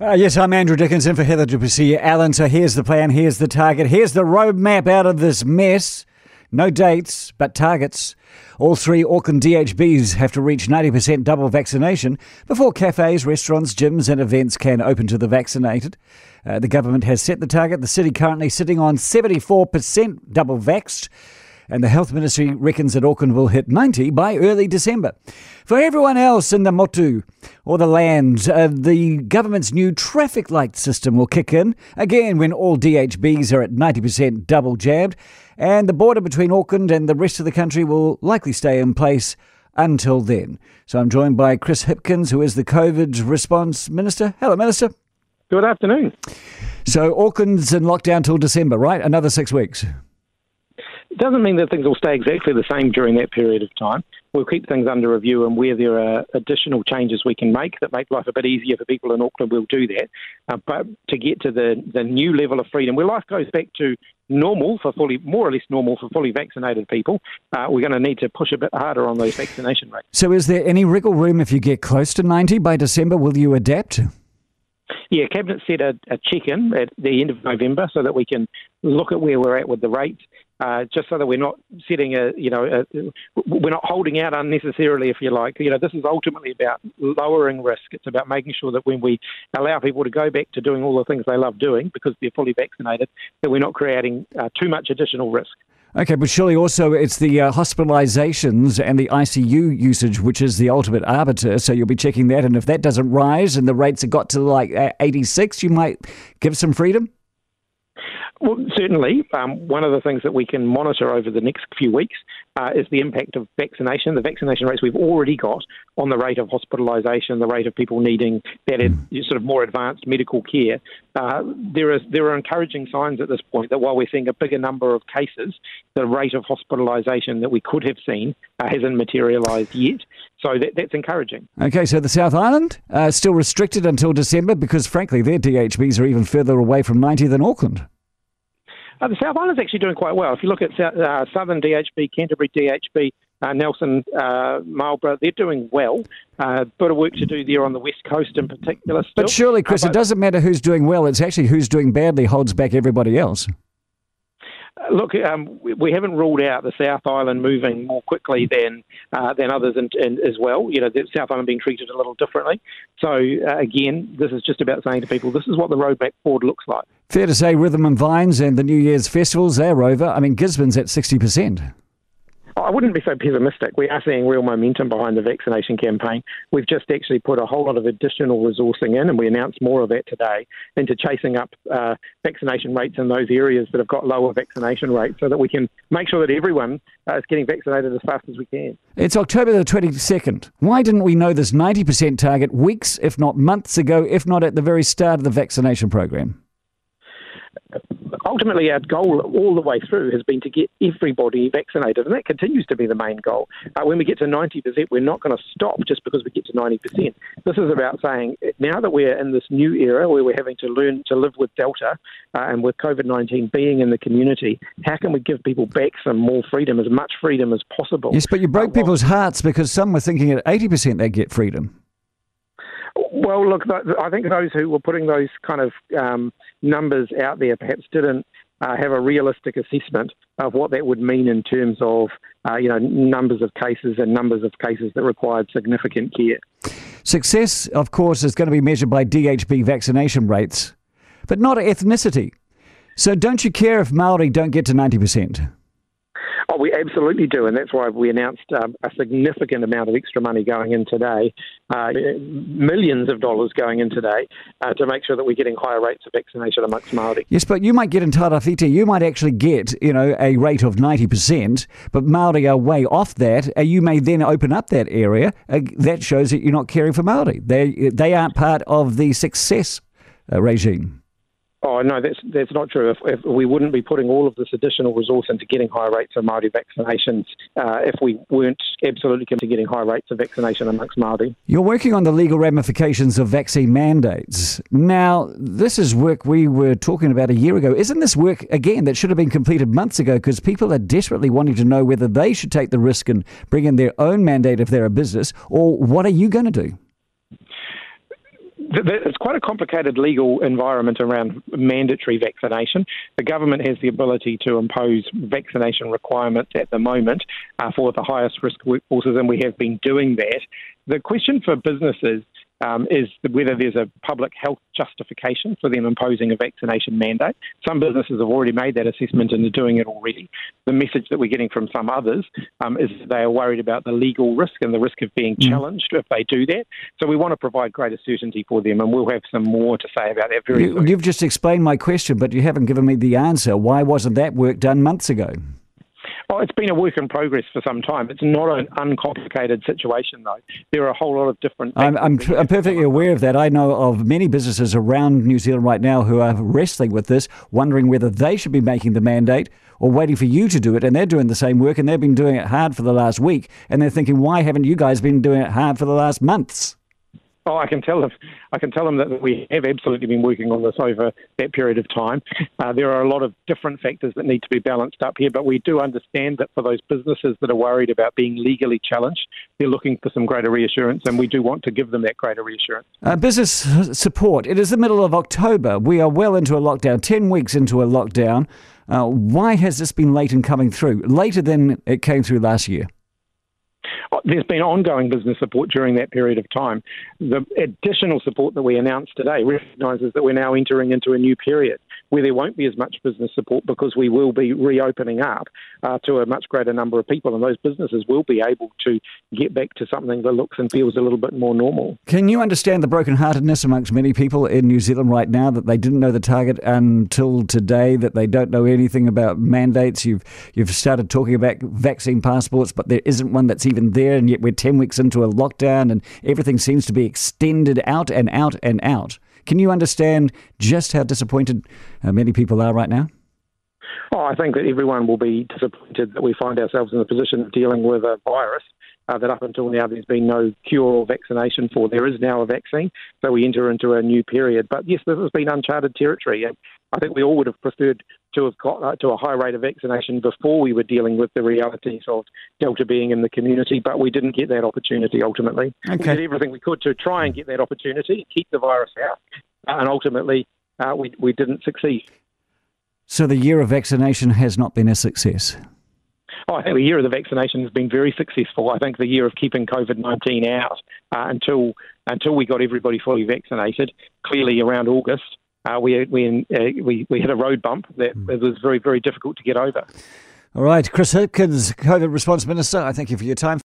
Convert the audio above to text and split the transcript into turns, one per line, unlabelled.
Uh, yes, I'm Andrew Dickinson for Heather du Plessis-Allen. So here's the plan, here's the target, here's the roadmap out of this mess. No dates, but targets. All three Auckland DHBs have to reach 90% double vaccination before cafes, restaurants, gyms, and events can open to the vaccinated. Uh, the government has set the target. The city currently sitting on 74% double vaxxed and the Health Ministry reckons that Auckland will hit 90 by early December. For everyone else in the motu or the land, uh, the government's new traffic light system will kick in again when all DHBs are at 90% double jabbed, and the border between Auckland and the rest of the country will likely stay in place until then. So I'm joined by Chris Hipkins, who is the COVID response minister. Hello, Minister.
Good afternoon.
So Auckland's in lockdown till December, right? Another six weeks.
It doesn't mean that things will stay exactly the same during that period of time. We'll keep things under review, and where there are additional changes we can make that make life a bit easier for people in Auckland, we'll do that. Uh, but to get to the, the new level of freedom, where life goes back to normal for fully, more or less normal for fully vaccinated people, uh, we're going to need to push a bit harder on those vaccination rates.
So, is there any wriggle room if you get close to 90 by December? Will you adapt?
Yeah, Cabinet set a, a check in at the end of November so that we can look at where we're at with the rate, uh, just so that we're not setting a, you know, a, we're not holding out unnecessarily, if you like. You know, this is ultimately about lowering risk. It's about making sure that when we allow people to go back to doing all the things they love doing because they're fully vaccinated, that we're not creating uh, too much additional risk.
Okay, but surely also it's the uh, hospitalizations and the ICU usage which is the ultimate arbiter. So you'll be checking that, and if that doesn't rise and the rates have got to like 86, you might give some freedom.
Well, certainly. Um, one of the things that we can monitor over the next few weeks uh, is the impact of vaccination, the vaccination rates we've already got on the rate of hospitalisation, the rate of people needing that mm. sort of more advanced medical care. Uh, there is there are encouraging signs at this point that while we're seeing a bigger number of cases, the rate of hospitalisation that we could have seen uh, hasn't materialised yet. So that, that's encouraging.
Okay, so the South Island uh, still restricted until December because, frankly, their DHBs are even further away from 90 than Auckland.
Uh, the South Island's actually doing quite well. If you look at uh, Southern DHB, Canterbury DHB, uh, Nelson, uh, Marlborough, they're doing well. Uh, bit of work to do there on the west coast in particular. Still.
But surely, Chris, uh, but, it doesn't matter who's doing well. It's actually who's doing badly holds back everybody else.
Look, um, we haven't ruled out the South Island moving more quickly than uh, than others in, as well. You know, the South Island being treated a little differently. So uh, again, this is just about saying to people, this is what the roadmap forward looks like.
Fair to say, Rhythm and Vines and the New Year's festivals, they're over. I mean, Gisborne's at sixty percent.
I wouldn't be so pessimistic. We are seeing real momentum behind the vaccination campaign. We've just actually put a whole lot of additional resourcing in, and we announced more of that today, into chasing up uh, vaccination rates in those areas that have got lower vaccination rates so that we can make sure that everyone uh, is getting vaccinated as fast as we can.
It's October the 22nd. Why didn't we know this 90% target weeks, if not months ago, if not at the very start of the vaccination program?
Ultimately our goal all the way through has been to get everybody vaccinated, and that continues to be the main goal. Uh, when we get to 90%, we're not going to stop just because we get to 90%. This is about saying now that we're in this new era where we're having to learn to live with Delta uh, and with COVID 19 being in the community, how can we give people back some more freedom, as much freedom as possible?
Yes, but you broke uh, people's hearts because some were thinking at 80% they'd get freedom.
Well, look, I think those who were putting those kind of um, numbers out there perhaps didn't uh, have a realistic assessment of what that would mean in terms of, uh, you know, numbers of cases and numbers of cases that required significant care.
Success, of course, is going to be measured by DHB vaccination rates, but not ethnicity. So don't you care if Maori don't get to 90%?
Oh, we absolutely do, and that's why we announced um, a significant amount of extra money going in today, uh, millions of dollars going in today, uh, to make sure that we're getting higher rates of vaccination amongst Maori.
Yes, but you might get in Tairāwhiti, you might actually get, you know, a rate of 90%, but Maori are way off that. Uh, you may then open up that area. Uh, that shows that you're not caring for Maori. They, they aren't part of the success uh, regime.
Oh no, that's that's not true. If, if, we wouldn't be putting all of this additional resource into getting high rates of Maori vaccinations, uh, if we weren't absolutely committed to getting high rates of vaccination amongst Maori.
You're working on the legal ramifications of vaccine mandates. Now, this is work we were talking about a year ago. Isn't this work again that should have been completed months ago? Because people are desperately wanting to know whether they should take the risk and bring in their own mandate if they're a business, or what are you going to do?
It's quite a complicated legal environment around mandatory vaccination. The government has the ability to impose vaccination requirements at the moment uh, for the highest risk workforces, and we have been doing that. The question for businesses um, is whether there's a public health justification for them imposing a vaccination mandate. Some businesses have already made that assessment and are doing it already. The message that we're getting from some others um, is they are worried about the legal risk and the risk of being mm. challenged if they do that. So we want to provide greater certainty for them, and we'll have some more to say about that very
you, soon. You've just explained my question, but you haven't given me the answer. Why wasn't that work done months ago?
Oh, it's been a work in progress for some time. It's not an uncomplicated situation, though. There are a whole lot of different.
I'm, I'm, I'm perfectly aware of that. I know of many businesses around New Zealand right now who are wrestling with this, wondering whether they should be making the mandate or waiting for you to do it. And they're doing the same work, and they've been doing it hard for the last week. And they're thinking, why haven't you guys been doing it hard for the last months?
Oh, I can tell them. I can tell them that we have absolutely been working on this over that period of time. Uh, there are a lot of different factors that need to be balanced up here, but we do understand that for those businesses that are worried about being legally challenged, they're looking for some greater reassurance, and we do want to give them that greater reassurance.
Uh, business support. It is the middle of October. We are well into a lockdown. Ten weeks into a lockdown. Uh, why has this been late in coming through? Later than it came through last year Uh,
there's been ongoing business support during that period of time. The additional support that we announced today recognises that we're now entering into a new period where there won't be as much business support because we will be reopening up uh, to a much greater number of people, and those businesses will be able to get back to something that looks and feels a little bit more normal.
Can you understand the brokenheartedness amongst many people in New Zealand right now that they didn't know the target until today, that they don't know anything about mandates? You've you've started talking about vaccine passports, but there isn't one that's even there, and yet we're ten weeks into a lockdown, and everything seems to be extended out and out and out. Can you understand just how disappointed uh, many people are right now?
Oh, I think that everyone will be disappointed that we find ourselves in the position of dealing with a virus uh, that up until now there's been no cure or vaccination for. There is now a vaccine, so we enter into a new period. But yes, this has been uncharted territory, and I think we all would have preferred to have got uh, to a high rate of vaccination before we were dealing with the realities of Delta being in the community, but we didn't get that opportunity ultimately. Okay. We did everything we could to try and get that opportunity, keep the virus out, uh, and ultimately uh, we, we didn't succeed.
So the year of vaccination has not been a success?
Oh, I think the year of the vaccination has been very successful. I think the year of keeping COVID nineteen out uh, until until we got everybody fully vaccinated, clearly around August, uh, we we, uh, we we hit a road bump that mm. was very very difficult to get over.
All right, Chris Hipkins, COVID response minister. I thank you for your time.